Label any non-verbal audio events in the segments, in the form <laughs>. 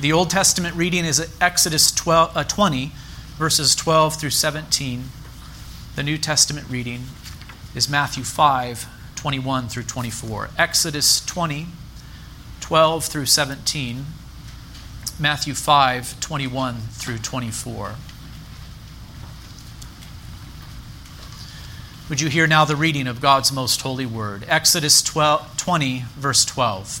The Old Testament reading is Exodus 12, uh, 20, verses 12 through 17. The New Testament reading is Matthew 5, 21 through 24. Exodus 20, 12 through 17. Matthew 5, 21 through 24. Would you hear now the reading of God's most holy word? Exodus 12, 20, verse 12.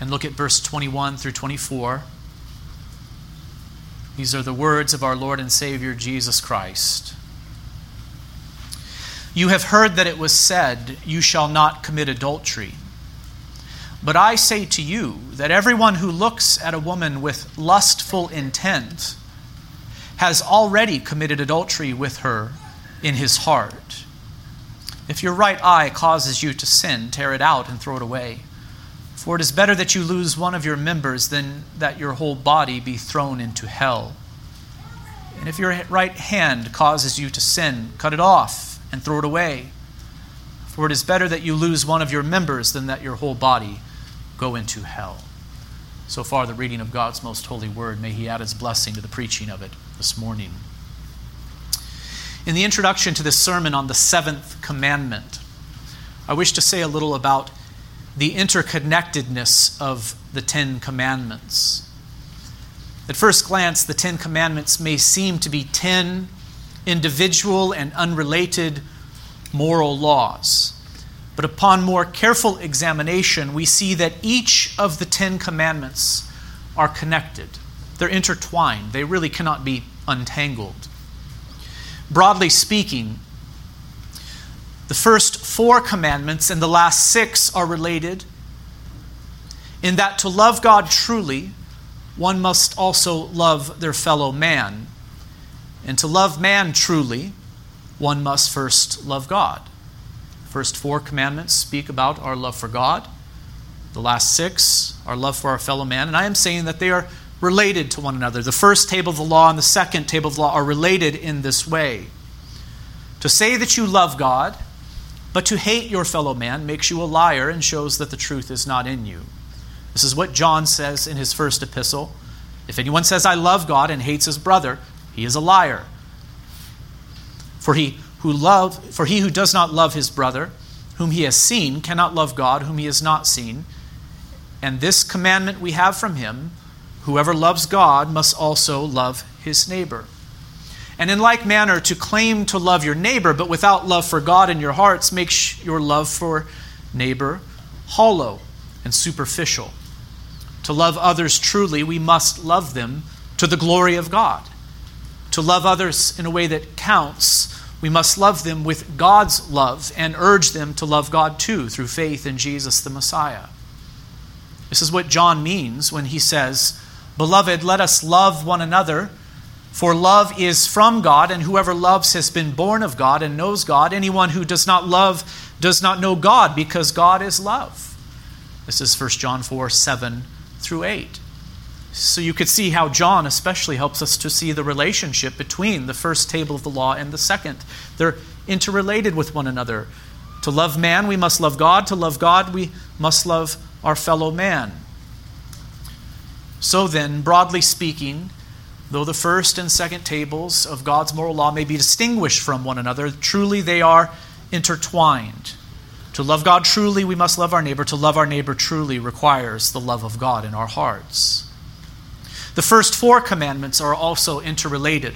and look at verse 21 through 24. These are the words of our Lord and Savior Jesus Christ. You have heard that it was said, You shall not commit adultery. But I say to you that everyone who looks at a woman with lustful intent has already committed adultery with her in his heart. If your right eye causes you to sin, tear it out and throw it away. For it is better that you lose one of your members than that your whole body be thrown into hell. And if your right hand causes you to sin, cut it off and throw it away. For it is better that you lose one of your members than that your whole body go into hell. So far, the reading of God's most holy word. May He add His blessing to the preaching of it this morning. In the introduction to this sermon on the seventh commandment, I wish to say a little about the interconnectedness of the Ten Commandments. At first glance, the Ten Commandments may seem to be ten individual and unrelated moral laws. But upon more careful examination, we see that each of the Ten Commandments are connected. They're intertwined, they really cannot be untangled. Broadly speaking, the first four commandments and the last six are related in that to love God truly, one must also love their fellow man. And to love man truly, one must first love God. First four commandments speak about our love for God. The last six, our love for our fellow man. And I am saying that they are related to one another. The first table of the law and the second table of the law are related in this way. To say that you love God, but to hate your fellow man makes you a liar and shows that the truth is not in you. This is what John says in his first epistle. If anyone says, I love God and hates his brother, he is a liar. For he who love for he who does not love his brother whom he has seen cannot love God whom he has not seen and this commandment we have from him whoever loves God must also love his neighbor and in like manner to claim to love your neighbor but without love for God in your hearts makes your love for neighbor hollow and superficial to love others truly we must love them to the glory of God to love others in a way that counts we must love them with God's love and urge them to love God too through faith in Jesus the Messiah. This is what John means when he says, Beloved, let us love one another, for love is from God, and whoever loves has been born of God and knows God. Anyone who does not love does not know God, because God is love. This is 1 John 4 7 through 8. So you could see how John especially helps us to see the relationship between the first table of the law and the second. They're interrelated with one another. To love man, we must love God. To love God, we must love our fellow man. So then, broadly speaking, though the first and second tables of God's moral law may be distinguished from one another, truly they are intertwined. To love God truly, we must love our neighbor. To love our neighbor truly requires the love of God in our hearts. The first four commandments are also interrelated.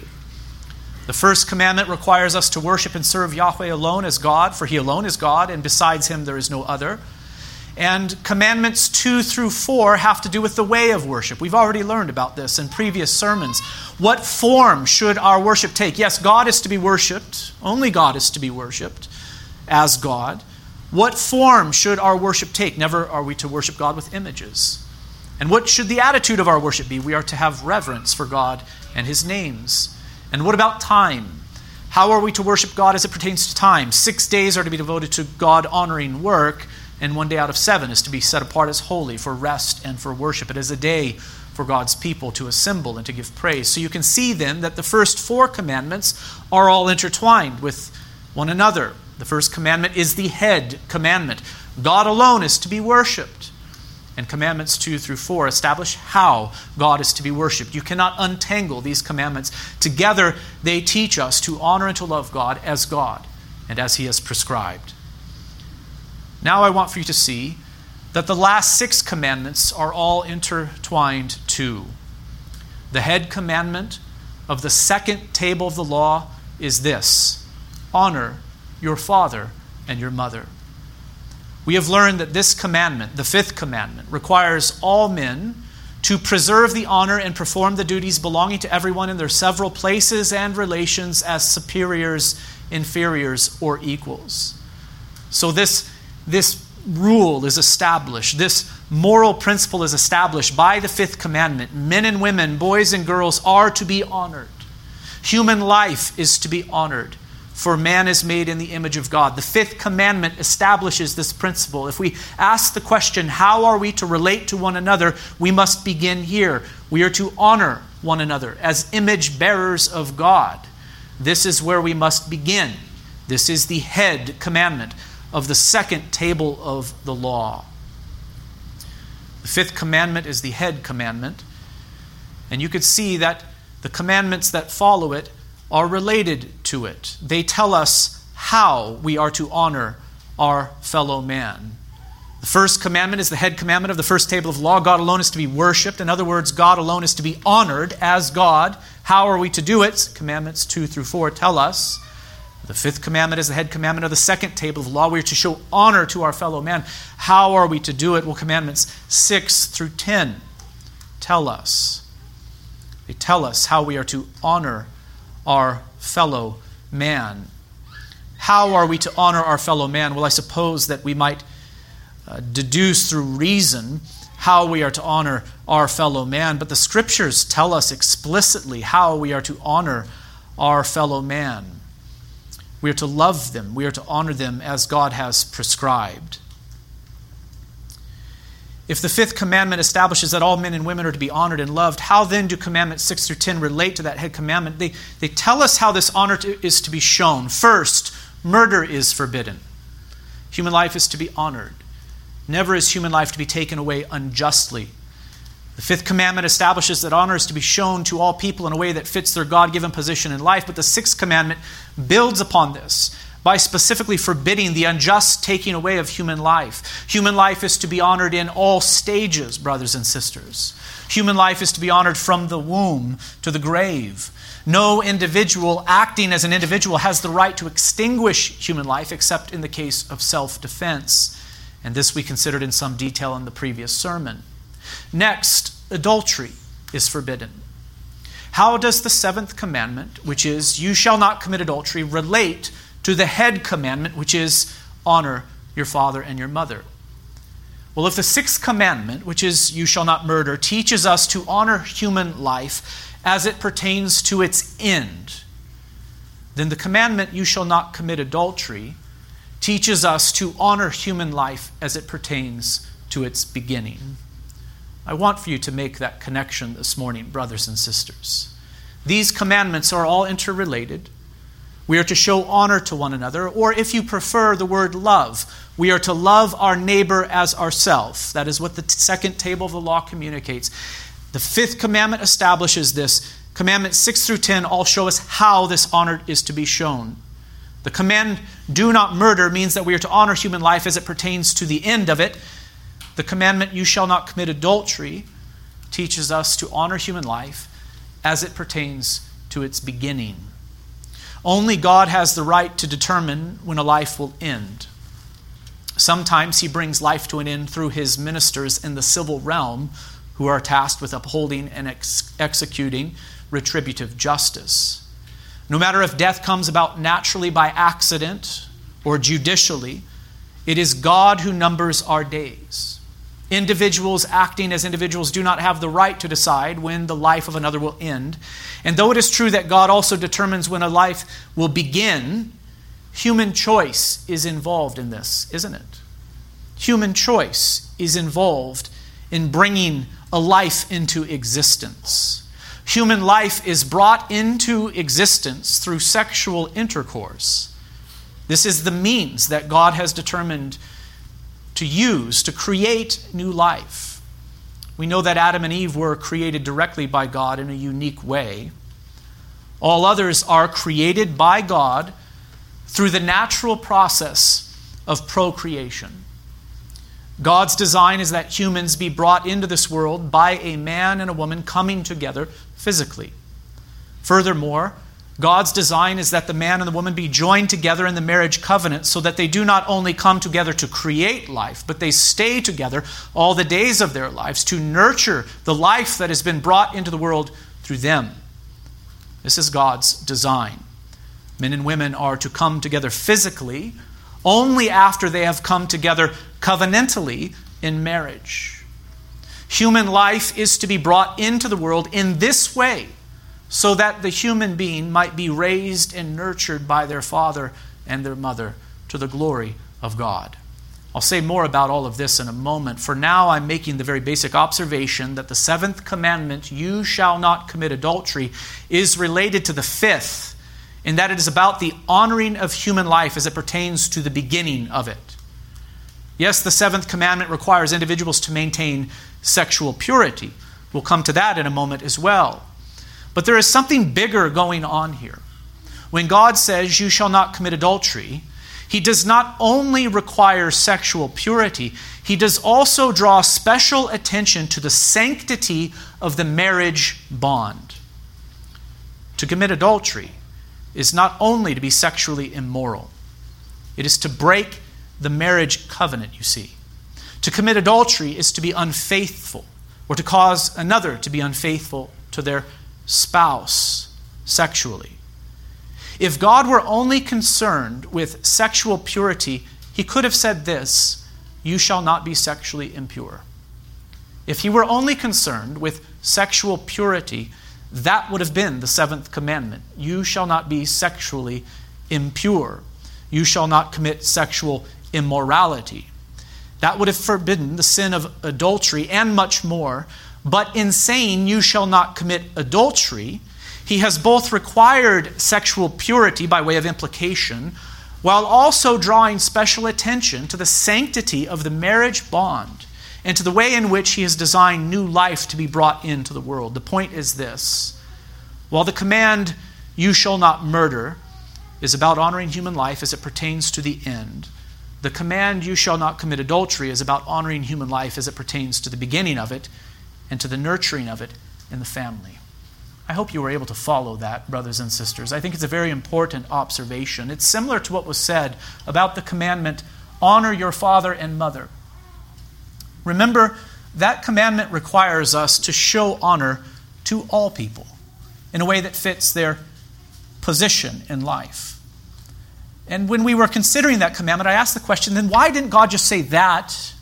The first commandment requires us to worship and serve Yahweh alone as God, for He alone is God, and besides Him there is no other. And commandments 2 through 4 have to do with the way of worship. We've already learned about this in previous sermons. What form should our worship take? Yes, God is to be worshiped, only God is to be worshiped as God. What form should our worship take? Never are we to worship God with images. And what should the attitude of our worship be? We are to have reverence for God and His names. And what about time? How are we to worship God as it pertains to time? Six days are to be devoted to God honoring work, and one day out of seven is to be set apart as holy for rest and for worship. It is a day for God's people to assemble and to give praise. So you can see then that the first four commandments are all intertwined with one another. The first commandment is the head commandment God alone is to be worshiped. And commandments 2 through 4 establish how God is to be worshiped. You cannot untangle these commandments. Together, they teach us to honor and to love God as God and as He has prescribed. Now, I want for you to see that the last six commandments are all intertwined too. The head commandment of the second table of the law is this honor your father and your mother. We have learned that this commandment, the fifth commandment, requires all men to preserve the honor and perform the duties belonging to everyone in their several places and relations as superiors, inferiors, or equals. So, this, this rule is established, this moral principle is established by the fifth commandment. Men and women, boys and girls are to be honored, human life is to be honored for man is made in the image of God. The fifth commandment establishes this principle. If we ask the question, how are we to relate to one another, we must begin here. We are to honor one another as image bearers of God. This is where we must begin. This is the head commandment of the second table of the law. The fifth commandment is the head commandment. And you could see that the commandments that follow it are related to it. They tell us how we are to honor our fellow man. The first commandment is the head commandment of the first table of law. God alone is to be worshiped. In other words, God alone is to be honored as God. How are we to do it? Commandments 2 through 4 tell us. The fifth commandment is the head commandment of the second table of law. We are to show honor to our fellow man. How are we to do it? Well, commandments 6 through 10 tell us. They tell us how we are to honor our fellow man. How are we to honor our fellow man? Well, I suppose that we might uh, deduce through reason how we are to honor our fellow man, but the scriptures tell us explicitly how we are to honor our fellow man. We are to love them, we are to honor them as God has prescribed. If the fifth commandment establishes that all men and women are to be honored and loved, how then do commandments 6 through 10 relate to that head commandment? They, they tell us how this honor to, is to be shown. First, murder is forbidden, human life is to be honored. Never is human life to be taken away unjustly. The fifth commandment establishes that honor is to be shown to all people in a way that fits their God given position in life, but the sixth commandment builds upon this by specifically forbidding the unjust taking away of human life. Human life is to be honored in all stages, brothers and sisters. Human life is to be honored from the womb to the grave. No individual acting as an individual has the right to extinguish human life except in the case of self defense. And this we considered in some detail in the previous sermon. Next, adultery is forbidden. How does the seventh commandment, which is, you shall not commit adultery, relate to the head commandment, which is honor your father and your mother. Well, if the sixth commandment, which is you shall not murder, teaches us to honor human life as it pertains to its end, then the commandment you shall not commit adultery teaches us to honor human life as it pertains to its beginning. I want for you to make that connection this morning, brothers and sisters. These commandments are all interrelated. We are to show honor to one another, or if you prefer the word love, we are to love our neighbor as ourselves. That is what the second table of the law communicates. The fifth commandment establishes this. Commandments 6 through 10 all show us how this honor is to be shown. The command, do not murder, means that we are to honor human life as it pertains to the end of it. The commandment, you shall not commit adultery, teaches us to honor human life as it pertains to its beginning. Only God has the right to determine when a life will end. Sometimes he brings life to an end through his ministers in the civil realm who are tasked with upholding and ex- executing retributive justice. No matter if death comes about naturally by accident or judicially, It is God who numbers our days. Individuals acting as individuals do not have the right to decide when the life of another will end. And though it is true that God also determines when a life will begin, human choice is involved in this, isn't it? Human choice is involved in bringing a life into existence. Human life is brought into existence through sexual intercourse. This is the means that God has determined to use to create new life. We know that Adam and Eve were created directly by God in a unique way. All others are created by God through the natural process of procreation. God's design is that humans be brought into this world by a man and a woman coming together physically. Furthermore, God's design is that the man and the woman be joined together in the marriage covenant so that they do not only come together to create life, but they stay together all the days of their lives to nurture the life that has been brought into the world through them. This is God's design. Men and women are to come together physically only after they have come together covenantally in marriage. Human life is to be brought into the world in this way so that the human being might be raised and nurtured by their father and their mother to the glory of God. I'll say more about all of this in a moment. For now, I'm making the very basic observation that the seventh commandment, you shall not commit adultery, is related to the fifth, in that it is about the honoring of human life as it pertains to the beginning of it. Yes, the seventh commandment requires individuals to maintain sexual purity. We'll come to that in a moment as well. But there is something bigger going on here. When God says, You shall not commit adultery, he does not only require sexual purity, he does also draw special attention to the sanctity of the marriage bond. To commit adultery is not only to be sexually immoral, it is to break the marriage covenant, you see. To commit adultery is to be unfaithful or to cause another to be unfaithful to their spouse sexually. If God were only concerned with sexual purity, he could have said this You shall not be sexually impure. If he were only concerned with sexual purity, that would have been the seventh commandment. You shall not be sexually impure. You shall not commit sexual immorality. That would have forbidden the sin of adultery and much more, but in saying, You shall not commit adultery, he has both required sexual purity by way of implication, while also drawing special attention to the sanctity of the marriage bond and to the way in which he has designed new life to be brought into the world. The point is this while the command, You shall not murder, is about honoring human life as it pertains to the end, the command, You shall not commit adultery, is about honoring human life as it pertains to the beginning of it and to the nurturing of it in the family. I hope you were able to follow that, brothers and sisters. I think it's a very important observation. It's similar to what was said about the commandment honor your father and mother. Remember, that commandment requires us to show honor to all people in a way that fits their position in life. And when we were considering that commandment, I asked the question then why didn't God just say that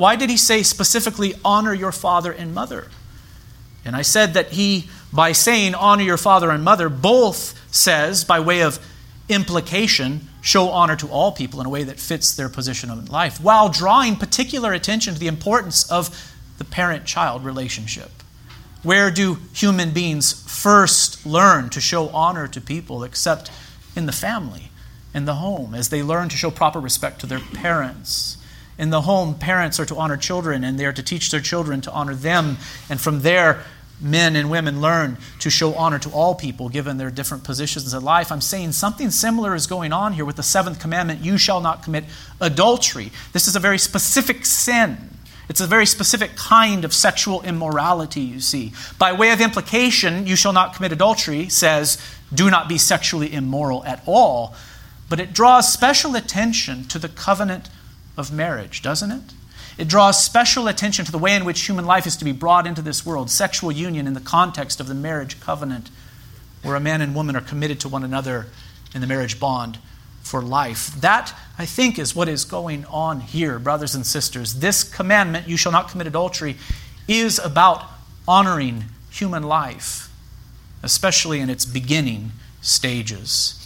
why did he say specifically, honor your father and mother? And I said that he, by saying honor your father and mother, both says, by way of implication, show honor to all people in a way that fits their position in life, while drawing particular attention to the importance of the parent child relationship. Where do human beings first learn to show honor to people except in the family, in the home, as they learn to show proper respect to their parents? In the home, parents are to honor children and they are to teach their children to honor them. And from there, men and women learn to show honor to all people given their different positions in life. I'm saying something similar is going on here with the seventh commandment you shall not commit adultery. This is a very specific sin. It's a very specific kind of sexual immorality, you see. By way of implication, you shall not commit adultery says, do not be sexually immoral at all. But it draws special attention to the covenant of marriage, doesn't it? It draws special attention to the way in which human life is to be brought into this world, sexual union in the context of the marriage covenant, where a man and woman are committed to one another in the marriage bond for life. That, I think, is what is going on here, brothers and sisters. This commandment, you shall not commit adultery, is about honoring human life, especially in its beginning stages.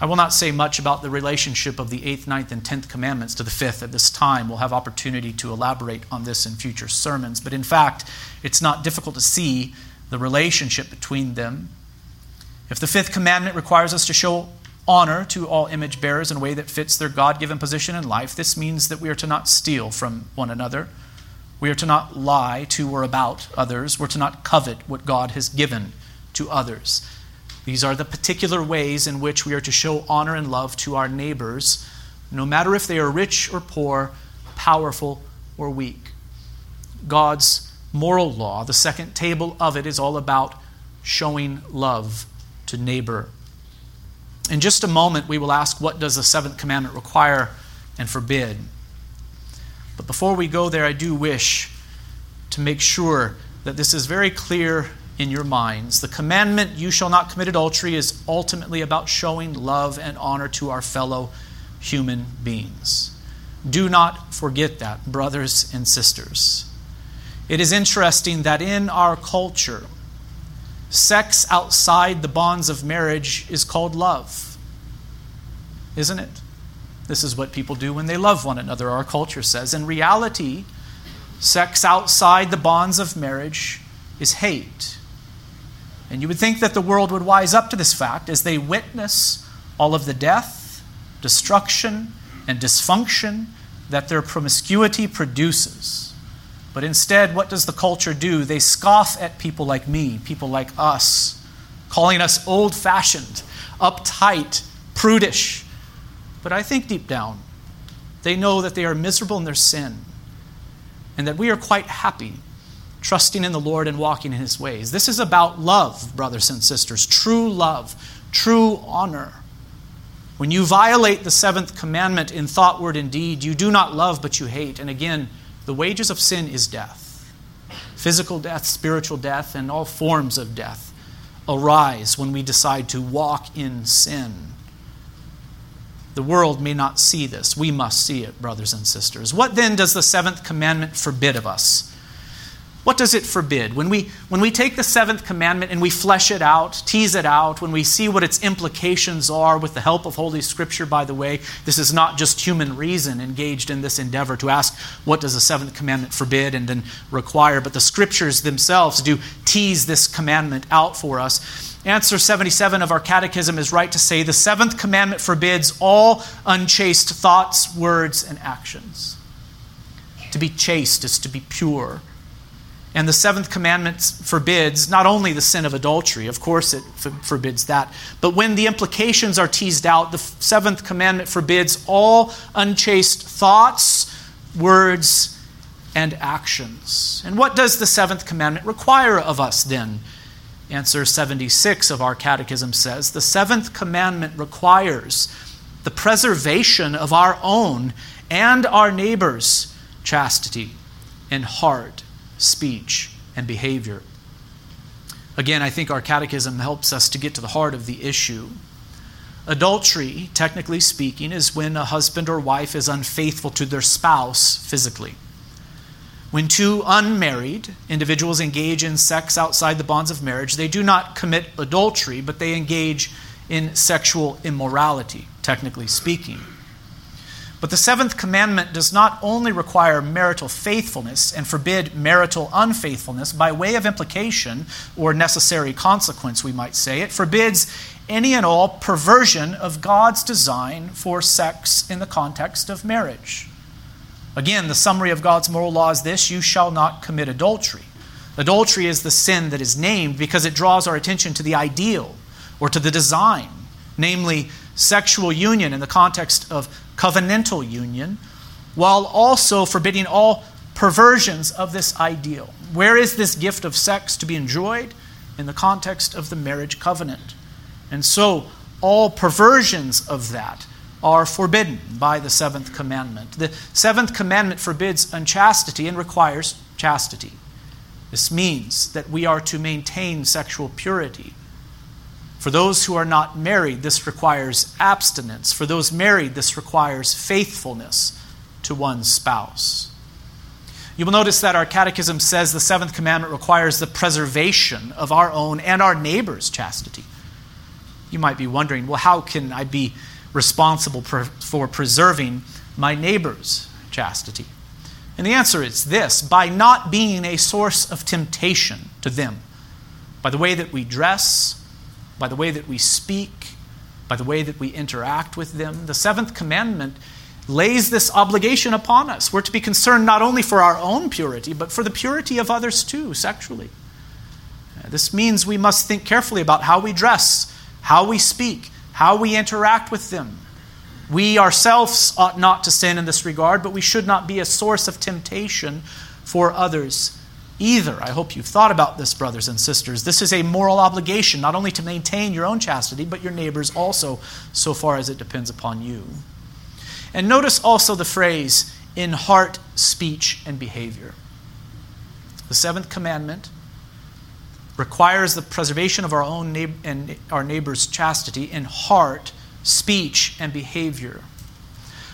I will not say much about the relationship of the eighth, ninth, and tenth commandments to the fifth at this time. We'll have opportunity to elaborate on this in future sermons. But in fact, it's not difficult to see the relationship between them. If the fifth commandment requires us to show honor to all image bearers in a way that fits their God given position in life. This means that we are to not steal from one another. We are to not lie to or about others. We're to not covet what God has given to others. These are the particular ways in which we are to show honor and love to our neighbors, no matter if they are rich or poor, powerful or weak. God's moral law, the second table of it, is all about showing love to neighbor in just a moment, we will ask what does the seventh commandment require and forbid. But before we go there, I do wish to make sure that this is very clear in your minds. The commandment, you shall not commit adultery, is ultimately about showing love and honor to our fellow human beings. Do not forget that, brothers and sisters. It is interesting that in our culture, Sex outside the bonds of marriage is called love. Isn't it? This is what people do when they love one another, our culture says. In reality, sex outside the bonds of marriage is hate. And you would think that the world would wise up to this fact as they witness all of the death, destruction, and dysfunction that their promiscuity produces. But instead, what does the culture do? They scoff at people like me, people like us, calling us old fashioned, uptight, prudish. But I think deep down, they know that they are miserable in their sin and that we are quite happy trusting in the Lord and walking in His ways. This is about love, brothers and sisters, true love, true honor. When you violate the seventh commandment in thought, word, and deed, you do not love, but you hate. And again, the wages of sin is death. Physical death, spiritual death, and all forms of death arise when we decide to walk in sin. The world may not see this. We must see it, brothers and sisters. What then does the seventh commandment forbid of us? What does it forbid? When we, when we take the seventh commandment and we flesh it out, tease it out, when we see what its implications are with the help of Holy Scripture, by the way, this is not just human reason engaged in this endeavor to ask what does the seventh commandment forbid and then require, but the Scriptures themselves do tease this commandment out for us. Answer 77 of our catechism is right to say the seventh commandment forbids all unchaste thoughts, words, and actions. To be chaste is to be pure. And the seventh commandment forbids not only the sin of adultery, of course, it f- forbids that, but when the implications are teased out, the seventh commandment forbids all unchaste thoughts, words, and actions. And what does the seventh commandment require of us then? Answer 76 of our catechism says the seventh commandment requires the preservation of our own and our neighbor's chastity and heart speech, and behavior. Again, I think our catechism helps us to get to the heart of the issue. Adultery, technically speaking, is when a husband or wife is unfaithful to their spouse physically. When two unmarried individuals engage in sex outside the bonds of marriage, they do not commit adultery, but they engage in sexual immorality, technically speaking. But the seventh commandment does not only require marital faithfulness and forbid marital unfaithfulness by way of implication or necessary consequence, we might say. It forbids any and all perversion of God's design for sex in the context of marriage. Again, the summary of God's moral law is this you shall not commit adultery. Adultery is the sin that is named because it draws our attention to the ideal or to the design, namely sexual union in the context of covenantal union, while also forbidding all perversions of this ideal. Where is this gift of sex to be enjoyed? In the context of the marriage covenant. And so, all perversions of that are forbidden by the seventh commandment. The seventh commandment forbids unchastity and requires chastity. This means that we are to maintain sexual purity. For those who are not married, this requires abstinence. For those married, this requires faithfulness to one's spouse. You will notice that our catechism says the seventh commandment requires the preservation of our own and our neighbor's chastity. You might be wondering, well, how can I be responsible for preserving my neighbor's chastity? And the answer is this by not being a source of temptation to them, by the way that we dress, by the way that we speak, by the way that we interact with them. The seventh commandment lays this obligation upon us. We're to be concerned not only for our own purity, but for the purity of others too, sexually. Uh, this means we must think carefully about how we dress, how we speak, how we interact with them. We ourselves ought not to sin in this regard, but we should not be a source of temptation for others either. I hope you've thought about this, brothers and sisters. This is a moral obligation, not only to maintain your own chastity, but your neighbor's also, so far as it depends upon you. And notice also the phrase, in heart, speech, and behavior. The seventh commandment requires the preservation of our own neighbor, and our neighbor's chastity in heart, speech, and behavior.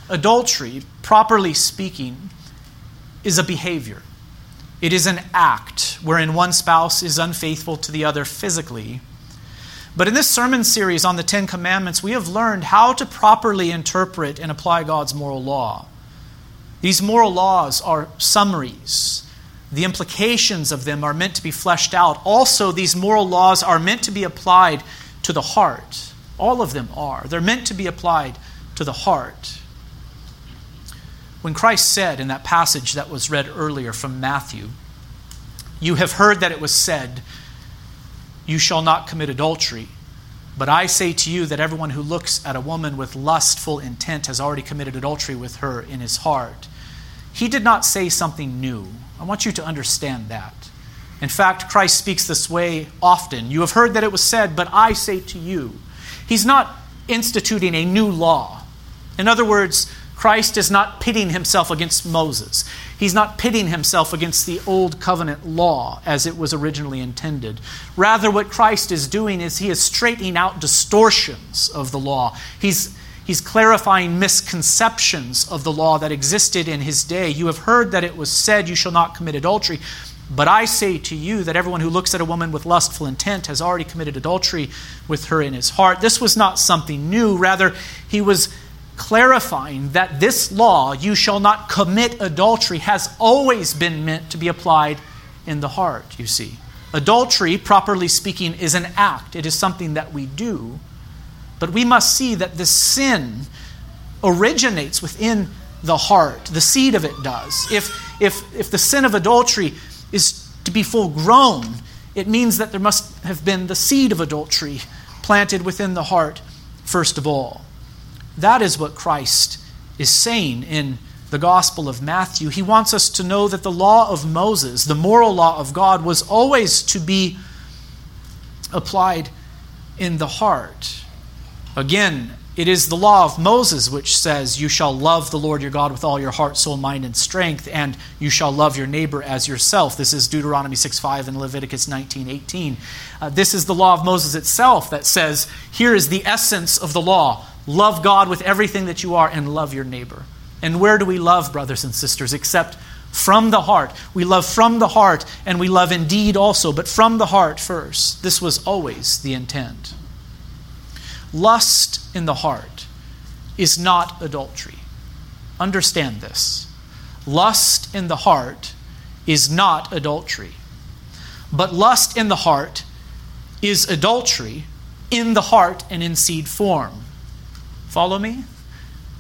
Adultery, properly speaking, is a behavior. It is an act wherein one spouse is unfaithful to the other physically. But in this sermon series on the Ten Commandments, we have learned how to properly interpret and apply God's moral law. These moral laws are summaries. The implications of them are meant to be fleshed out. Also, these moral laws are meant to be applied to the heart. All of them are. They're meant to be applied to the heart. When Christ said in that passage that was read earlier from Matthew, You have heard that it was said, You shall not commit adultery. But I say to you that everyone who looks at a woman with lustful intent has already committed adultery with her in his heart. He did not say something new. I want you to understand that. In fact, Christ speaks this way often. You have heard that it was said, but I say to you. He's not instituting a new law. In other words, Christ is not pitting himself against Moses. He's not pitting himself against the old covenant law as it was originally intended. Rather, what Christ is doing is he is straightening out distortions of the law. He's, he's clarifying misconceptions of the law that existed in his day. You have heard that it was said, You shall not commit adultery. But I say to you that everyone who looks at a woman with lustful intent has already committed adultery with her in his heart. This was not something new. Rather, he was clarifying that this law, you shall not commit adultery, has always been meant to be applied in the heart, you see. Adultery, properly speaking, is an act, it is something that we do. But we must see that the sin originates within the heart. The seed of it does. If, if, if the sin of adultery is to be full grown, it means that there must have been the seed of adultery planted within the heart, first of all. That is what Christ is saying in the Gospel of Matthew. He wants us to know that the law of Moses, the moral law of God, was always to be applied in the heart. Again, it is the law of Moses which says, You shall love the Lord your God with all your heart, soul, mind, and strength, and you shall love your neighbor as yourself. This is Deuteronomy 6 5 and Leviticus 19 18. Uh, this is the law of Moses itself that says, Here is the essence of the law Love God with everything that you are and love your neighbor. And where do we love, brothers and sisters, except from the heart? We love from the heart and we love indeed also, but from the heart first. This was always the intent. Lust in the heart is not adultery. Understand this. Lust in the heart is not adultery. But lust in the heart is adultery in the heart and in seed form. Follow me?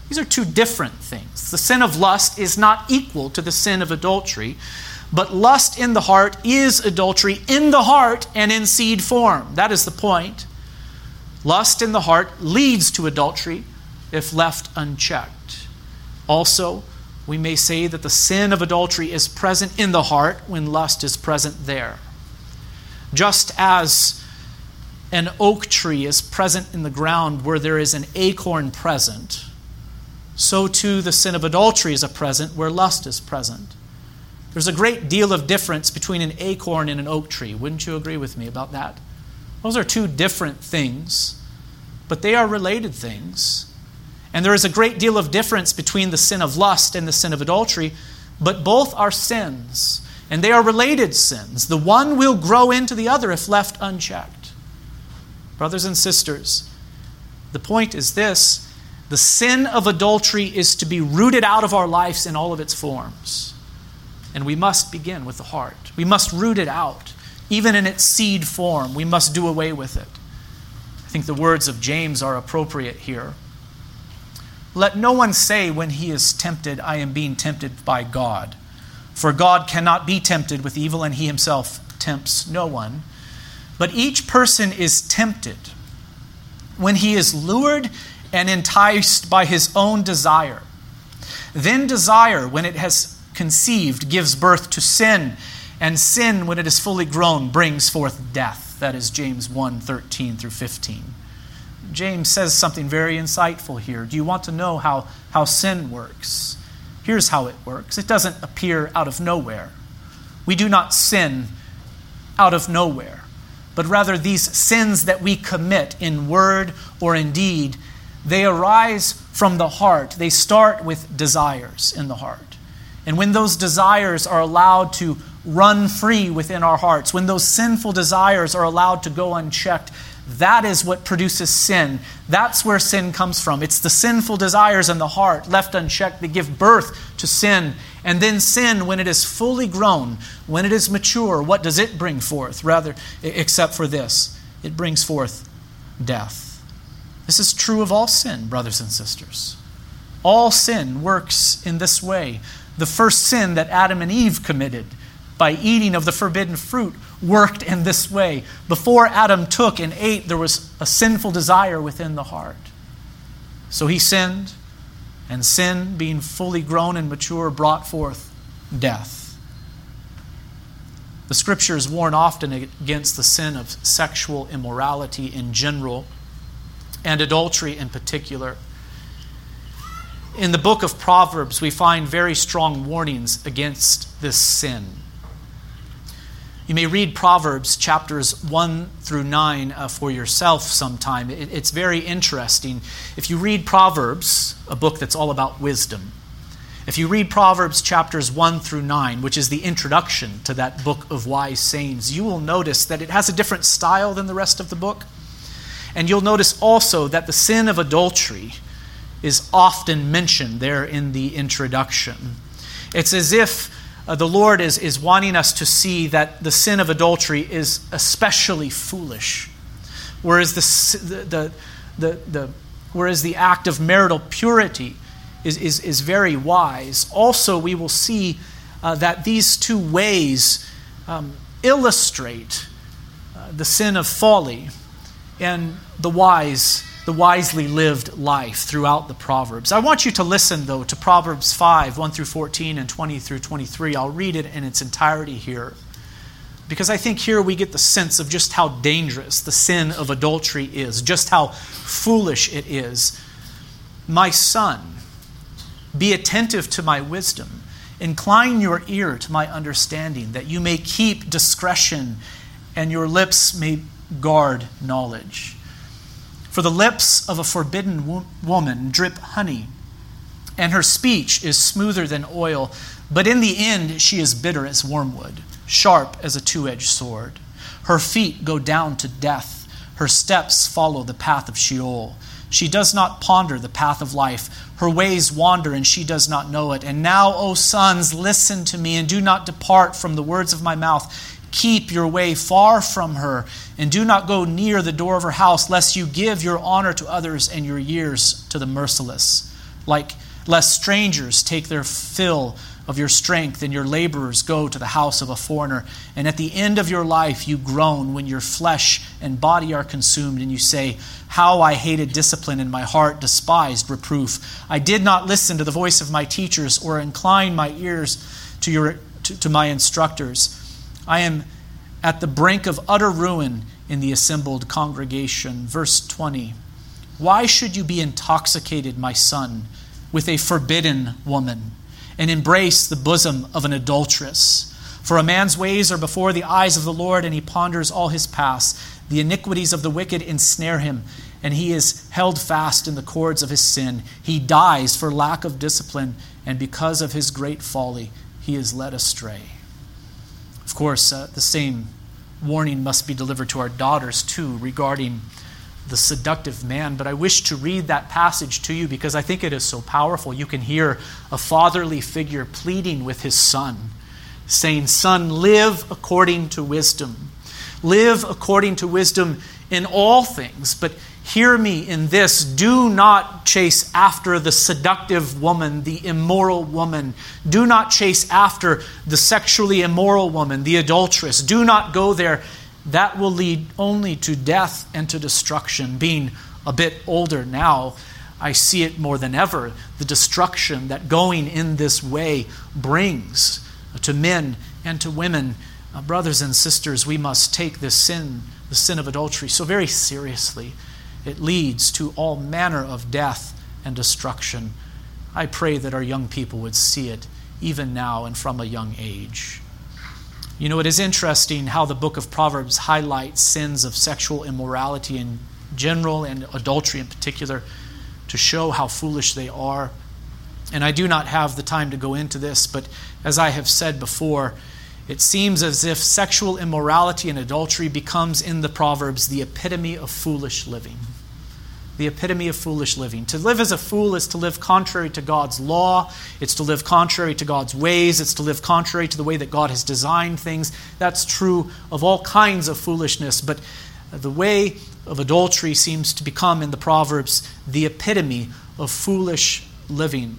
These are two different things. The sin of lust is not equal to the sin of adultery, but lust in the heart is adultery in the heart and in seed form. That is the point. Lust in the heart leads to adultery if left unchecked. Also, we may say that the sin of adultery is present in the heart when lust is present there. Just as an oak tree is present in the ground where there is an acorn present, so too the sin of adultery is a present where lust is present. There's a great deal of difference between an acorn and an oak tree. Wouldn't you agree with me about that? Those are two different things, but they are related things. And there is a great deal of difference between the sin of lust and the sin of adultery, but both are sins, and they are related sins. The one will grow into the other if left unchecked. Brothers and sisters, the point is this the sin of adultery is to be rooted out of our lives in all of its forms. And we must begin with the heart. We must root it out. Even in its seed form, we must do away with it. I think the words of James are appropriate here. Let no one say when he is tempted, I am being tempted by God. For God cannot be tempted with evil, and he himself tempts no one. But each person is tempted when he is lured and enticed by his own desire. Then desire, when it has conceived, gives birth to sin, and sin, when it is fully grown, brings forth death. That is James 1 13 through 15. James says something very insightful here. Do you want to know how, how sin works? Here's how it works it doesn't appear out of nowhere. We do not sin out of nowhere, but rather these sins that we commit in word or in deed, they arise from the heart. They start with desires in the heart. And when those desires are allowed to run free within our hearts, when those sinful desires are allowed to go unchecked, that is what produces sin. That's where sin comes from. It's the sinful desires in the heart, left unchecked, that give birth to sin. And then sin, when it is fully grown, when it is mature, what does it bring forth? Rather, except for this, it brings forth death. This is true of all sin, brothers and sisters. All sin works in this way. The first sin that Adam and Eve committed by eating of the forbidden fruit worked in this way. Before Adam took and ate, there was a sinful desire within the heart. So he sinned, and sin, being fully grown and mature, brought forth death. The scriptures warn often against the sin of sexual immorality in general and adultery in particular. In the book of Proverbs, we find very strong warnings against this sin. You may read Proverbs chapters 1 through 9 uh, for yourself sometime. It, it's very interesting. If you read Proverbs, a book that's all about wisdom, if you read Proverbs chapters 1 through 9, which is the introduction to that book of wise sayings, you will notice that it has a different style than the rest of the book. And you'll notice also that the sin of adultery is often mentioned there in the introduction. It's as if uh, the Lord is, is wanting us to see that the sin of adultery is especially foolish, whereas the, the, the, the, whereas the act of marital purity is, is, is very wise. Also, we will see uh, that these two ways um, illustrate uh, the sin of folly and the wise the wisely lived life throughout the Proverbs. I want you to listen, though, to Proverbs 5 1 through 14 and 20 through 23. I'll read it in its entirety here. Because I think here we get the sense of just how dangerous the sin of adultery is, just how foolish it is. My son, be attentive to my wisdom. Incline your ear to my understanding, that you may keep discretion and your lips may guard knowledge. For the lips of a forbidden wo- woman drip honey, and her speech is smoother than oil, but in the end she is bitter as wormwood, sharp as a two edged sword. Her feet go down to death, her steps follow the path of Sheol. She does not ponder the path of life. Her ways wander, and she does not know it. And now, O sons, listen to me, and do not depart from the words of my mouth. Keep your way far from her, and do not go near the door of her house, lest you give your honor to others and your years to the merciless. Like lest strangers take their fill of your strength, and your laborers go to the house of a foreigner. And at the end of your life, you groan when your flesh and body are consumed, and you say, How I hated discipline, and my heart despised reproof. I did not listen to the voice of my teachers, or incline my ears to, your, to, to my instructors. I am at the brink of utter ruin in the assembled congregation. Verse 20 Why should you be intoxicated, my son, with a forbidden woman, and embrace the bosom of an adulteress? For a man's ways are before the eyes of the Lord, and he ponders all his paths. The iniquities of the wicked ensnare him, and he is held fast in the cords of his sin. He dies for lack of discipline, and because of his great folly, he is led astray. Of course, uh, the same warning must be delivered to our daughters, too, regarding the seductive man. But I wish to read that passage to you because I think it is so powerful. You can hear a fatherly figure pleading with his son, saying, Son, live according to wisdom. Live according to wisdom in all things, but hear me in this do not chase after the seductive woman, the immoral woman. Do not chase after the sexually immoral woman, the adulteress. Do not go there that will lead only to death and to destruction. Being a bit older now, I see it more than ever the destruction that going in this way brings to men and to women. Uh, brothers and sisters, we must take this sin, the sin of adultery, so very seriously. It leads to all manner of death and destruction. I pray that our young people would see it even now and from a young age. You know, it is interesting how the book of Proverbs highlights sins of sexual immorality in general and adultery in particular to show how foolish they are. And I do not have the time to go into this, but as I have said before, it seems as if sexual immorality and adultery becomes in the Proverbs the epitome of foolish living the epitome of foolish living. To live as a fool is to live contrary to God's law, it's to live contrary to God's ways, it's to live contrary to the way that God has designed things. That's true of all kinds of foolishness, but the way of adultery seems to become in the Proverbs the epitome of foolish living.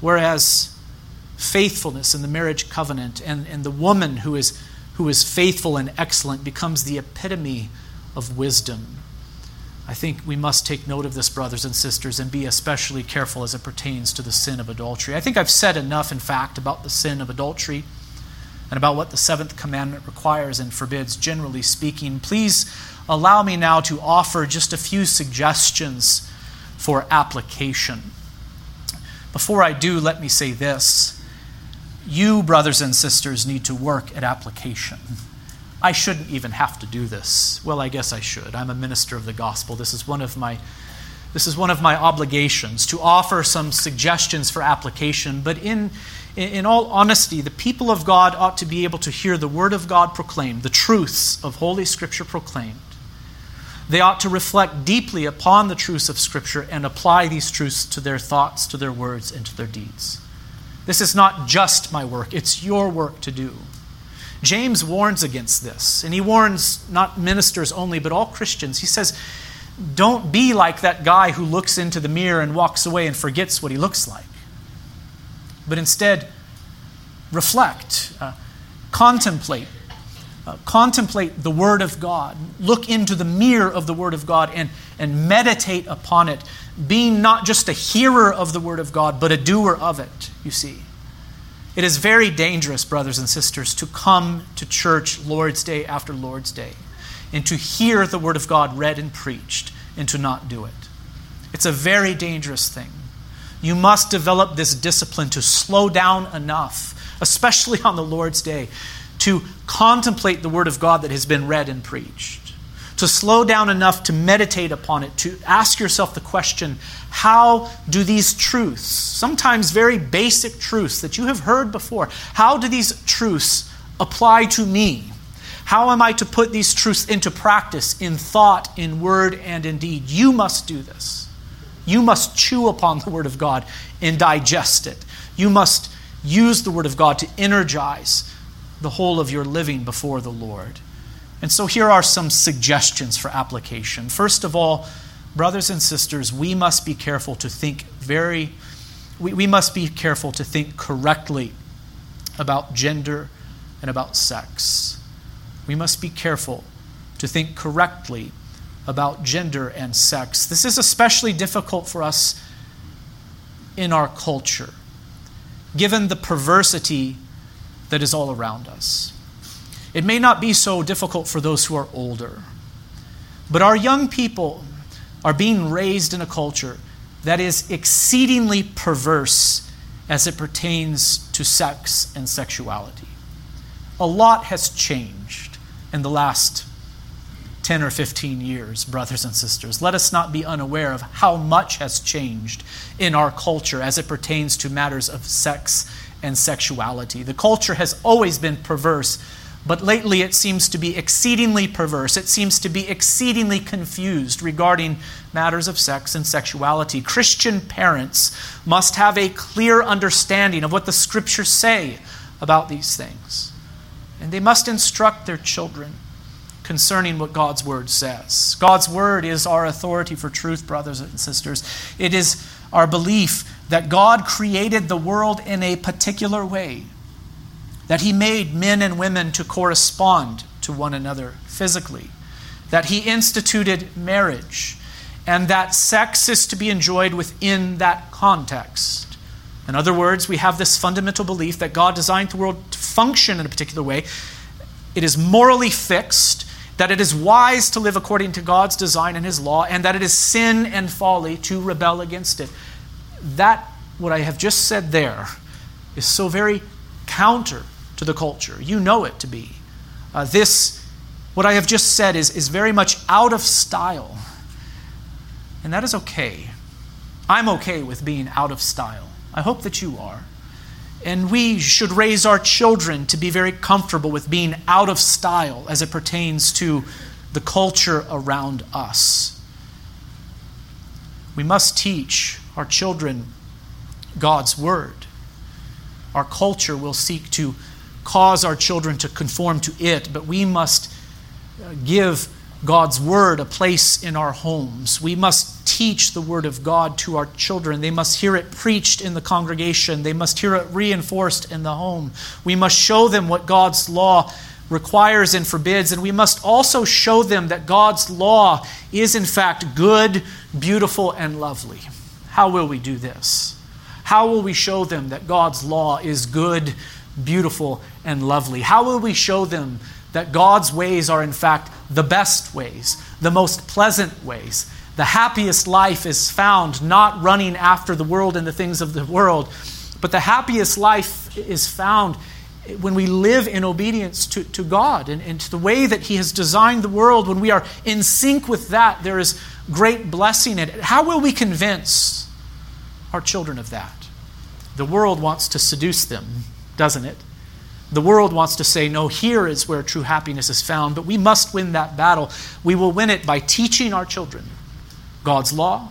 Whereas faithfulness in the marriage covenant and, and the woman who is, who is faithful and excellent becomes the epitome of wisdom. I think we must take note of this, brothers and sisters, and be especially careful as it pertains to the sin of adultery. I think I've said enough, in fact, about the sin of adultery and about what the seventh commandment requires and forbids, generally speaking. Please allow me now to offer just a few suggestions for application. Before I do, let me say this. You, brothers and sisters, need to work at application. I shouldn't even have to do this. Well, I guess I should. I'm a minister of the gospel. This is one of my this is one of my obligations to offer some suggestions for application, but in in all honesty, the people of God ought to be able to hear the word of God proclaimed, the truths of holy scripture proclaimed. They ought to reflect deeply upon the truths of scripture and apply these truths to their thoughts, to their words, and to their deeds. This is not just my work, it's your work to do. James warns against this, and he warns not ministers only, but all Christians. He says, Don't be like that guy who looks into the mirror and walks away and forgets what he looks like. But instead, reflect, uh, contemplate, uh, contemplate the Word of God. Look into the mirror of the Word of God and, and meditate upon it, being not just a hearer of the Word of God, but a doer of it, you see. It is very dangerous, brothers and sisters, to come to church Lord's Day after Lord's Day and to hear the Word of God read and preached and to not do it. It's a very dangerous thing. You must develop this discipline to slow down enough, especially on the Lord's Day, to contemplate the Word of God that has been read and preached to slow down enough to meditate upon it, to ask yourself the question how do these truths, sometimes very basic truths that you have heard before, how do these truths apply to me? How am I to put these truths into practice in thought, in word, and in deed? You must do this. You must chew upon the Word of God and digest it. You must use the Word of God to energize the whole of your living before the Lord. And so here are some suggestions for application. First of all, brothers and sisters, we must be careful to think very, we, we must be careful to think correctly about gender and about sex. We must be careful to think correctly about gender and sex. This is especially difficult for us in our culture, given the perversity that is all around us. It may not be so difficult for those who are older. But our young people are being raised in a culture that is exceedingly perverse as it pertains to sex and sexuality. A lot has changed in the last 10 or 15 years, brothers and sisters. Let us not be unaware of how much has changed in our culture as it pertains to matters of sex and sexuality. The culture has always been perverse, but lately it seems to be exceedingly perverse. It seems to be exceedingly confused regarding matters of sex and sexuality. Christian parents must have a clear understanding of what the scriptures say about these things. And they must instruct their children concerning what God's word says. God's word is our authority for truth, brothers and sisters. It is our belief that God created the world in a particular way, that He made men and women to correspond to one another physically, that He instituted marriage, and that sex is to be enjoyed within that context. In other words, we have this fundamental belief that God designed the world to function in a particular way. It is morally fixed, that it is wise to live according to God's design and His law, and that it is sin and folly to rebel against it that, what I have just said there, is so very counter to the culture. You know it to be. Uh, this, what I have just said, is, is very much out of style. And that is okay. I'm okay with being out of style. I hope that you are. And we should raise our children to be very comfortable with being out of style as it pertains to the culture around us. We must teach our children God's Word. Our culture will seek to cause our children to conform to it, but we must uh, give God's Word a place in our homes. We must teach the Word of God to our children. They must hear it preached in the congregation, they must hear it reinforced in the home. We must show them what God's law requires and forbids, and we must also show them that God's law is, in fact, good, beautiful, and lovely. How will we do this? How will we show them that God's law is good, beautiful, and lovely? How will we show them that God's ways are, in fact, the best ways, the most pleasant ways? The happiest life is found not running after the world and the things of the world, but the happiest life is found when we live in obedience to, to God and, and to the way that He has designed the world. When we are in sync with that, there is great blessing in it. How will we convince our children of that? The world wants to seduce them, doesn't it? The world wants to say, no, here is where true happiness is found, but we must win that battle. We will win it by teaching our children God's law,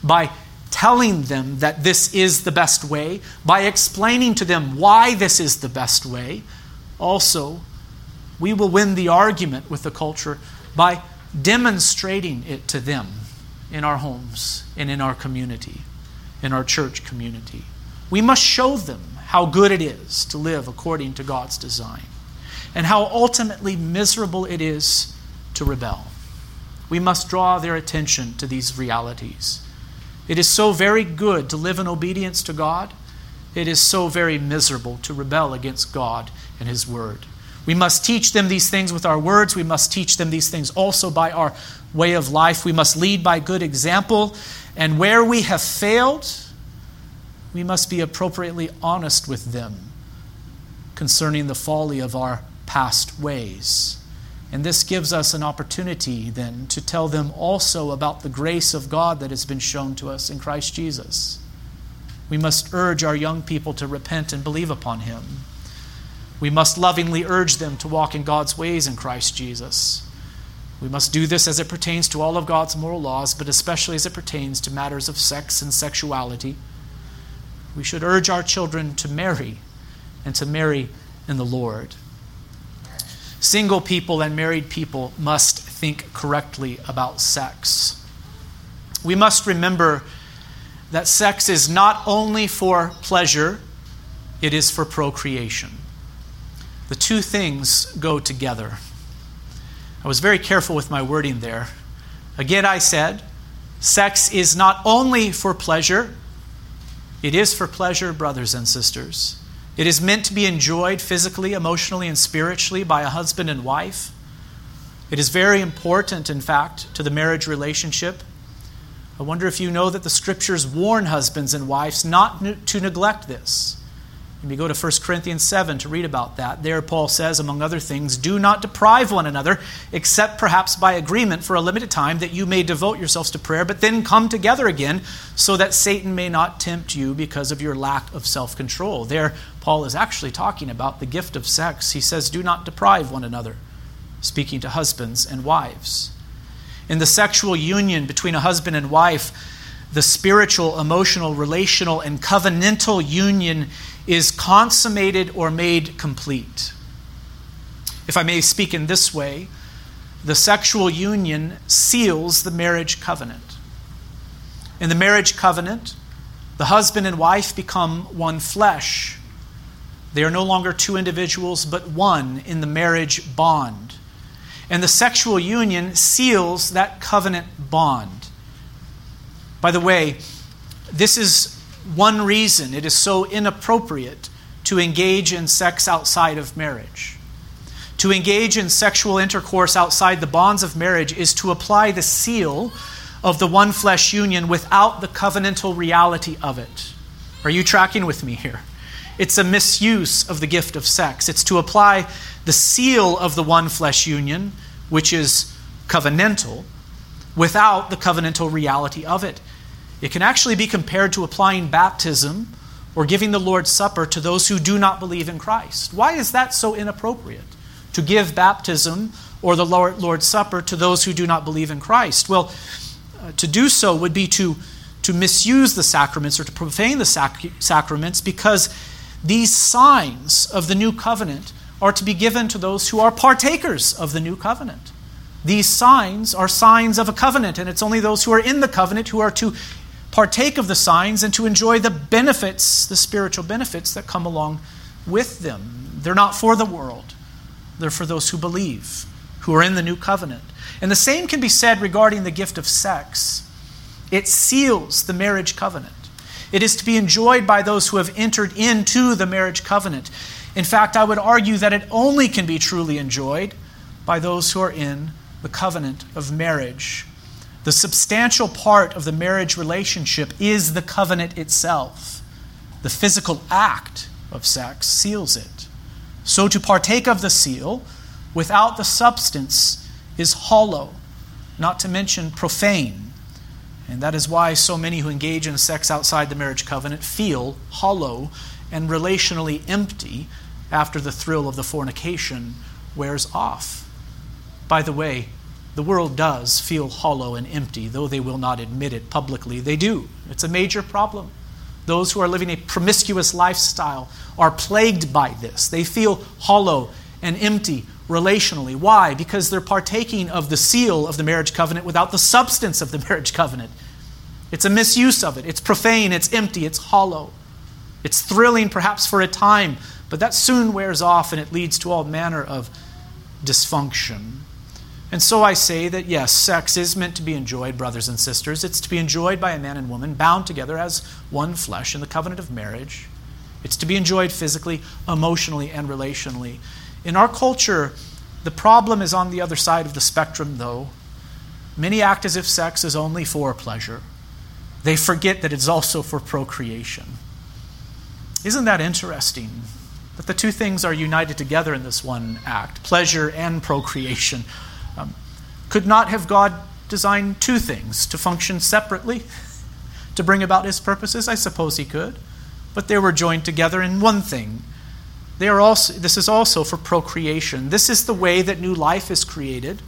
by telling them that this is the best way, by explaining to them why this is the best way. Also, we will win the argument with the culture by demonstrating it to them in our homes and in our community, in our church community. We must show them how good it is to live according to God's design and how ultimately miserable it is to rebel. We must draw their attention to these realities. It is so very good to live in obedience to God. It is so very miserable to rebel against God and His Word. We must teach them these things with our words. We must teach them these things also by our way of life. We must lead by good example. And where we have failed, we must be appropriately honest with them concerning the folly of our past ways. And this gives us an opportunity then to tell them also about the grace of God that has been shown to us in Christ Jesus. We must urge our young people to repent and believe upon Him. We must lovingly urge them to walk in God's ways in Christ Jesus. We must do this as it pertains to all of God's moral laws, but especially as it pertains to matters of sex and sexuality. We should urge our children to marry and to marry in the Lord. Single people and married people must think correctly about sex. We must remember that sex is not only for pleasure, it is for procreation. The two things go together. I was very careful with my wording there. Again, I said, sex is not only for pleasure, it is for pleasure, brothers and sisters. It is meant to be enjoyed physically, emotionally, and spiritually by a husband and wife. It is very important, in fact, to the marriage relationship. I wonder if you know that the scriptures warn husbands and wives not to neglect this. You may go to 1 Corinthians 7 to read about that. There, Paul says, among other things, do not deprive one another, except perhaps by agreement for a limited time, that you may devote yourselves to prayer, but then come together again, so that Satan may not tempt you because of your lack of self control. There, Paul is actually talking about the gift of sex. He says, do not deprive one another, speaking to husbands and wives. In the sexual union between a husband and wife, the spiritual, emotional, relational, and covenantal union is consummated or made complete. If I may speak in this way, the sexual union seals the marriage covenant. In the marriage covenant, the husband and wife become one flesh. They are no longer two individuals, but one in the marriage bond. And the sexual union seals that covenant bond. By the way, this is one reason it is so inappropriate to engage in sex outside of marriage. To engage in sexual intercourse outside the bonds of marriage is to apply the seal of the one flesh union without the covenantal reality of it. Are you tracking with me here? It's a misuse of the gift of sex. It's to apply the seal of the one flesh union, which is covenantal, without the covenantal reality of it. It can actually be compared to applying baptism or giving the Lord's Supper to those who do not believe in Christ. Why is that so inappropriate? To give baptism or the Lord's Supper to those who do not believe in Christ? Well, uh, to do so would be to, to misuse the sacraments or to profane the sac- sacraments because these signs of the new covenant are to be given to those who are partakers of the new covenant. These signs are signs of a covenant, and it's only those who are in the covenant who are to partake of the signs and to enjoy the benefits, the spiritual benefits that come along with them. They're not for the world, they're for those who believe, who are in the new covenant. And the same can be said regarding the gift of sex. It seals the marriage covenant. It is to be enjoyed by those who have entered into the marriage covenant. In fact, I would argue that it only can be truly enjoyed by those who are in the covenant of marriage the substantial part of the marriage relationship is the covenant itself. The physical act of sex seals it. So to partake of the seal without the substance is hollow, not to mention profane. And that is why so many who engage in sex outside the marriage covenant feel hollow and relationally empty after the thrill of the fornication wears off. By the way, the world does feel hollow and empty, though they will not admit it publicly. They do. It's a major problem. Those who are living a promiscuous lifestyle are plagued by this. They feel hollow and empty relationally. Why? Because they're partaking of the seal of the marriage covenant without the substance of the <laughs> marriage covenant. It's a misuse of it. It's profane, it's empty, it's hollow. It's thrilling perhaps for a time, but that soon wears off and it leads to all manner of dysfunction. And so I say that yes, sex is meant to be enjoyed, brothers and sisters. It's to be enjoyed by a man and woman bound together as one flesh in the covenant of marriage. It's to be enjoyed physically, emotionally, and relationally. In our culture, the problem is on the other side of the spectrum, though. Many act as if sex is only for pleasure. They forget that it's also for procreation. Isn't that interesting? That the two things are united together in this one act pleasure and procreation. Um, could not have God designed two things to function separately <laughs> to bring about his purposes? I suppose he could. But they were joined together in one thing. They are also, this is also for procreation. This is the way that new life is created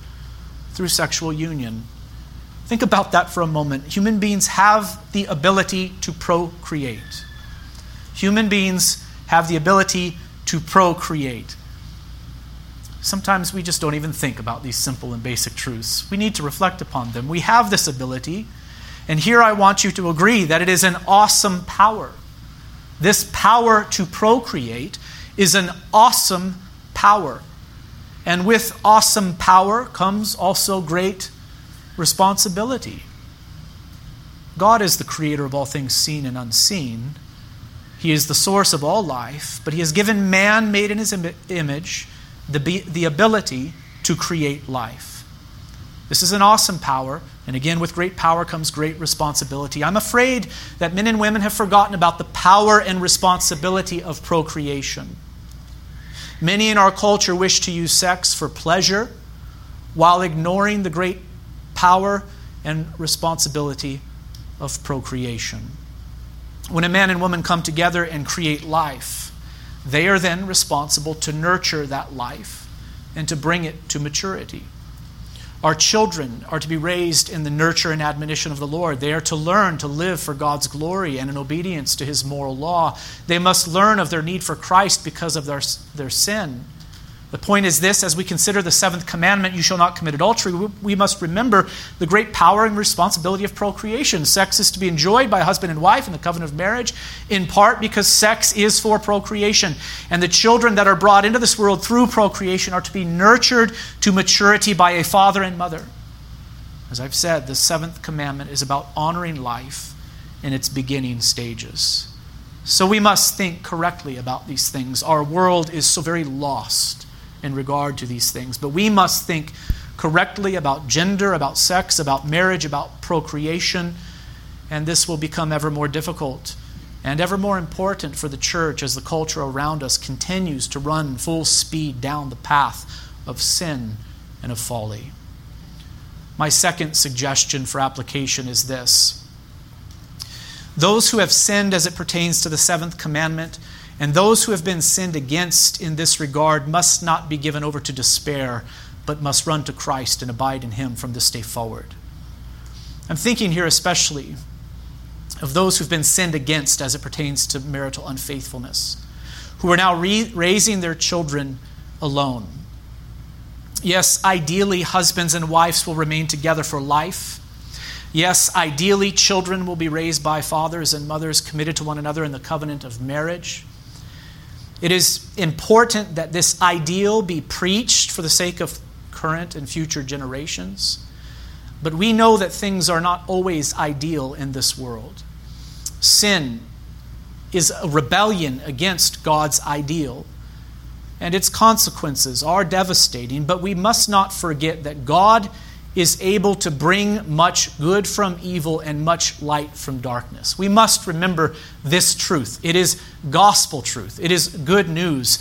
through sexual union. Think about that for a moment. Human beings have the ability to procreate. Human beings have the ability to procreate. Sometimes we just don't even think about these simple and basic truths. We need to reflect upon them. We have this ability, and here I want you to agree that it is an awesome power. This power to procreate is an awesome power. And with awesome power comes also great responsibility. God is the creator of all things seen and unseen. He is the source of all life, but He has given man made in His Im- image the, the ability to create life. This is an awesome power, and again, with great power comes great responsibility. I'm afraid that men and women have forgotten about the power and responsibility of procreation. Many in our culture wish to use sex for pleasure while ignoring the great power and responsibility of procreation. When a man and woman come together and create life, they are then responsible to nurture that life and to bring it to maturity. Our children are to be raised in the nurture and admonition of the Lord. They are to learn to live for God's glory and in obedience to his moral law. They must learn of their need for Christ because of their, their sin. The point is this as we consider the seventh commandment, you shall not commit adultery, we must remember the great power and responsibility of procreation. Sex is to be enjoyed by husband and wife in the covenant of marriage, in part because sex is for procreation. And the children that are brought into this world through procreation are to be nurtured to maturity by a father and mother. As I've said, the seventh commandment is about honoring life in its beginning stages. So we must think correctly about these things. Our world is so very lost in regard to these things. But we must think correctly about gender, about sex, about marriage, about procreation, and this will become ever more difficult and ever more important for the church as the culture around us continues to run full speed down the path of sin and of folly. My second suggestion for application is this. Those who have sinned as it pertains to the seventh commandment and those who have been sinned against in this regard must not be given over to despair, but must run to Christ and abide in Him from this day forward. I'm thinking here especially of those who've been sinned against as it pertains to marital unfaithfulness, who are now re- raising their children alone. Yes, ideally, husbands and wives will remain together for life. Yes, ideally, children will be raised by fathers and mothers committed to one another in the covenant of marriage. It is important that this ideal be preached for the sake of current and future generations. But we know that things are not always ideal in this world. Sin is a rebellion against God's ideal, and its consequences are devastating, but we must not forget that God is able to bring much good from evil and much light from darkness. We must remember this truth. It is gospel truth, it is good news.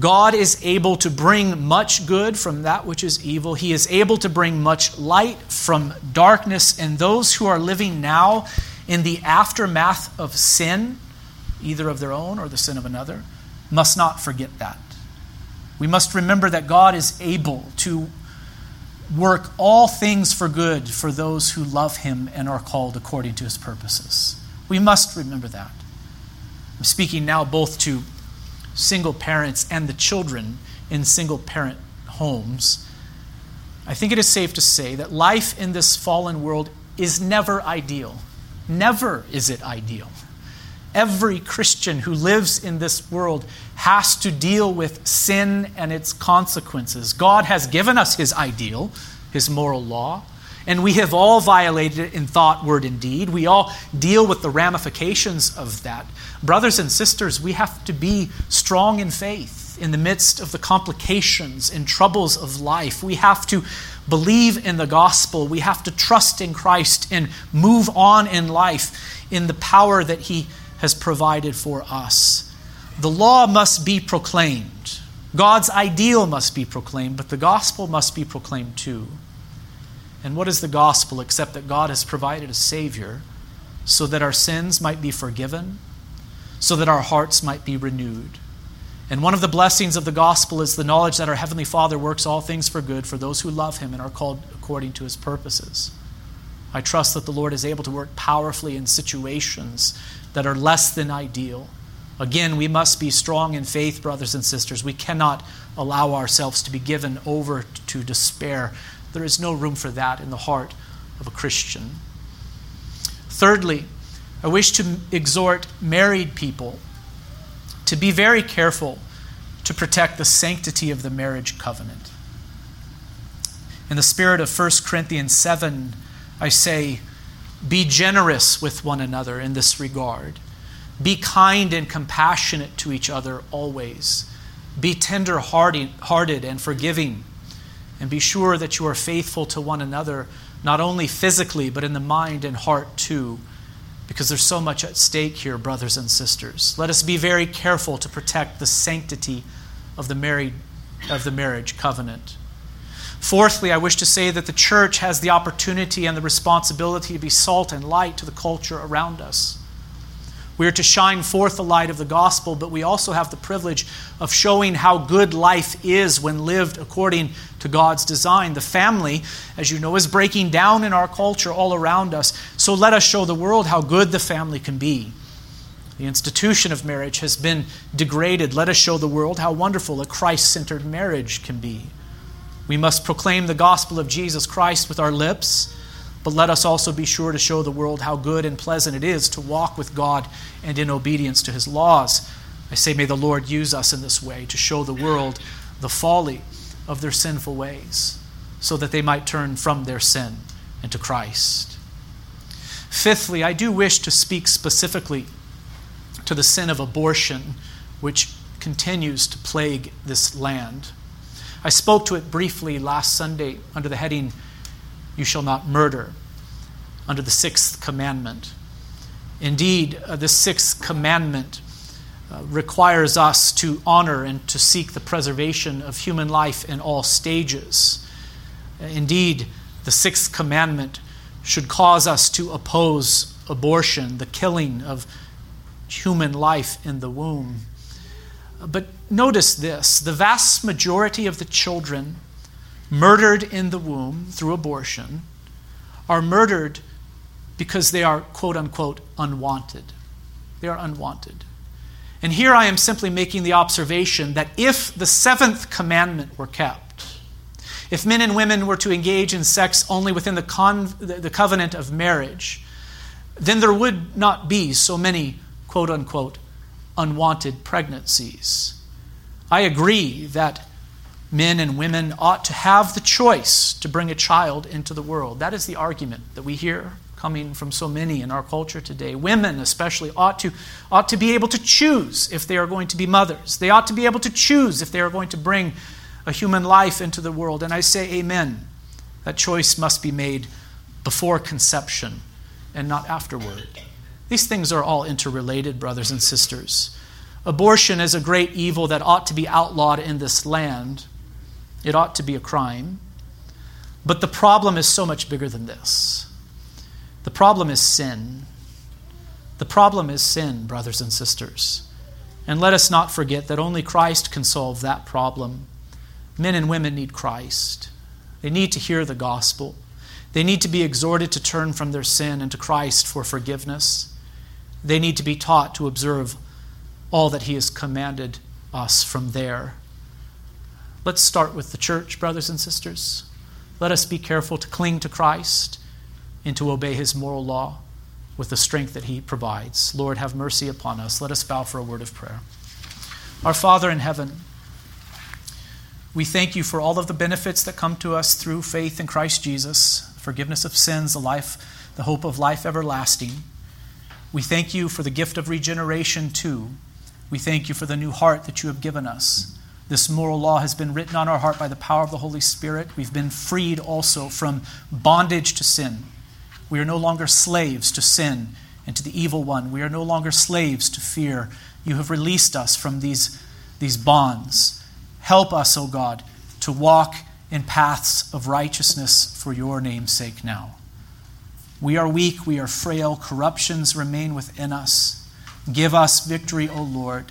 God is able to bring much good from that which is evil. He is able to bring much light from darkness. And those who are living now in the aftermath of sin, either of their own or the sin of another, must not forget that. We must remember that God is able to work all things for good for those who love him and are called according to his purposes. We must remember that. I'm speaking now both to single parents and the children in single parent homes. I think it is safe to say that life in this fallen world is never ideal. Never is it ideal. Every Christian who lives in this world has to deal with sin and its consequences. God has given us His ideal, His moral law, and we have all violated it in thought, word, and deed. We all deal with the ramifications of that. Brothers and sisters, we have to be strong in faith in the midst of the complications and troubles of life. We have to believe in the gospel. We have to trust in Christ and move on in life in the power that He has provided for us. The law must be proclaimed. God's ideal must be proclaimed, but the gospel must be proclaimed too. And what is the gospel except that God has provided a Savior so that our sins might be forgiven, so that our hearts might be renewed? And one of the blessings of the gospel is the knowledge that our Heavenly Father works all things for good for those who love Him and are called according to His purposes. I trust that the Lord is able to work powerfully in situations that are less than ideal. Again, we must be strong in faith, brothers and sisters. We cannot allow ourselves to be given over to despair. There is no room for that in the heart of a Christian. Thirdly, I wish to exhort married people to be very careful to protect the sanctity of the marriage covenant. In the spirit of 1 Corinthians 7, I say, be generous with one another in this regard. Be kind and compassionate to each other always. Be tender hearted and forgiving. And be sure that you are faithful to one another, not only physically, but in the mind and heart too, because there's so much at stake here, brothers and sisters. Let us be very careful to protect the sanctity of the, married, of the marriage covenant. Fourthly, I wish to say that the church has the opportunity and the responsibility to be salt and light to the culture around us. We are to shine forth the light of the gospel, but we also have the privilege of showing how good life is when lived according to God's design. The family, as you know, is breaking down in our culture all around us. So let us show the world how good the family can be. The institution of marriage has been degraded. Let us show the world how wonderful a Christ centered marriage can be. We must proclaim the gospel of Jesus Christ with our lips but let us also be sure to show the world how good and pleasant it is to walk with God and in obedience to his laws. I say, may the Lord use us in this way to show the world the folly of their sinful ways, so that they might turn from their sin and to Christ. Fifthly, I do wish to speak specifically to the sin of abortion, which continues to plague this land. I spoke to it briefly last Sunday under the heading you shall not murder, under the sixth commandment. Indeed, uh, the sixth commandment uh, requires us to honor and to seek the preservation of human life in all stages. Indeed, the sixth commandment should cause us to oppose abortion, the killing of human life in the womb. But notice this the vast majority of the children murdered in the womb through abortion are murdered because they are, quote unquote, unwanted. They are unwanted. And here I am simply making the observation that if the seventh commandment were kept, if men and women were to engage in sex only within the, con- the covenant of marriage, then there would not be so many, quote unquote, unwanted pregnancies. I agree that men and women ought to have the choice to bring a child into the world. That is the argument that we hear coming from so many in our culture today. Women, especially, ought to, ought to be able to choose if they are going to be mothers. They ought to be able to choose if they are going to bring a human life into the world. And I say, Amen. That choice must be made before conception and not afterward. These things are all interrelated, brothers and sisters. Abortion is a great evil that ought to be outlawed in this land. It ought to be a crime. But the problem is so much bigger than this. The problem is sin. The problem is sin, brothers and sisters. And let us not forget that only Christ can solve that problem. Men and women need Christ. They need to hear the gospel. They need to be exhorted to turn from their sin and to Christ for forgiveness. They need to be taught to observe all that He has commanded us from there. Let's start with the church, brothers and sisters. Let us be careful to cling to Christ and to obey his moral law with the strength that he provides. Lord, have mercy upon us. Let us bow for a word of prayer. Our Father in heaven, we thank you for all of the benefits that come to us through faith in Christ Jesus, forgiveness of sins, the life, the hope of life everlasting. We thank you for the gift of regeneration too. We thank you for the new heart that you have given us. This moral law has been written on our heart by the power of the Holy Spirit. We've been freed also from bondage to sin. We are no longer slaves to sin and to the evil one. We are no longer slaves to fear. You have released us from these, these bonds. Help us, O God, to walk in paths of righteousness for your name's sake now. We are weak, we are frail, corruptions remain within us. Give us victory, O Lord.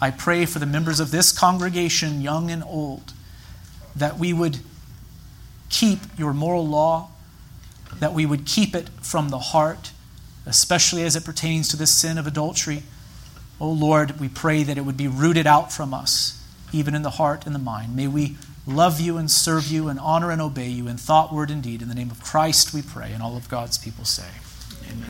I pray for the members of this congregation, young and old, that we would keep your moral law, that we would keep it from the heart, especially as it pertains to this sin of adultery. Oh Lord, we pray that it would be rooted out from us, even in the heart and the mind. May we love you and serve you and honor and obey you in thought, word, and deed. In the name of Christ we pray, and all of God's people say.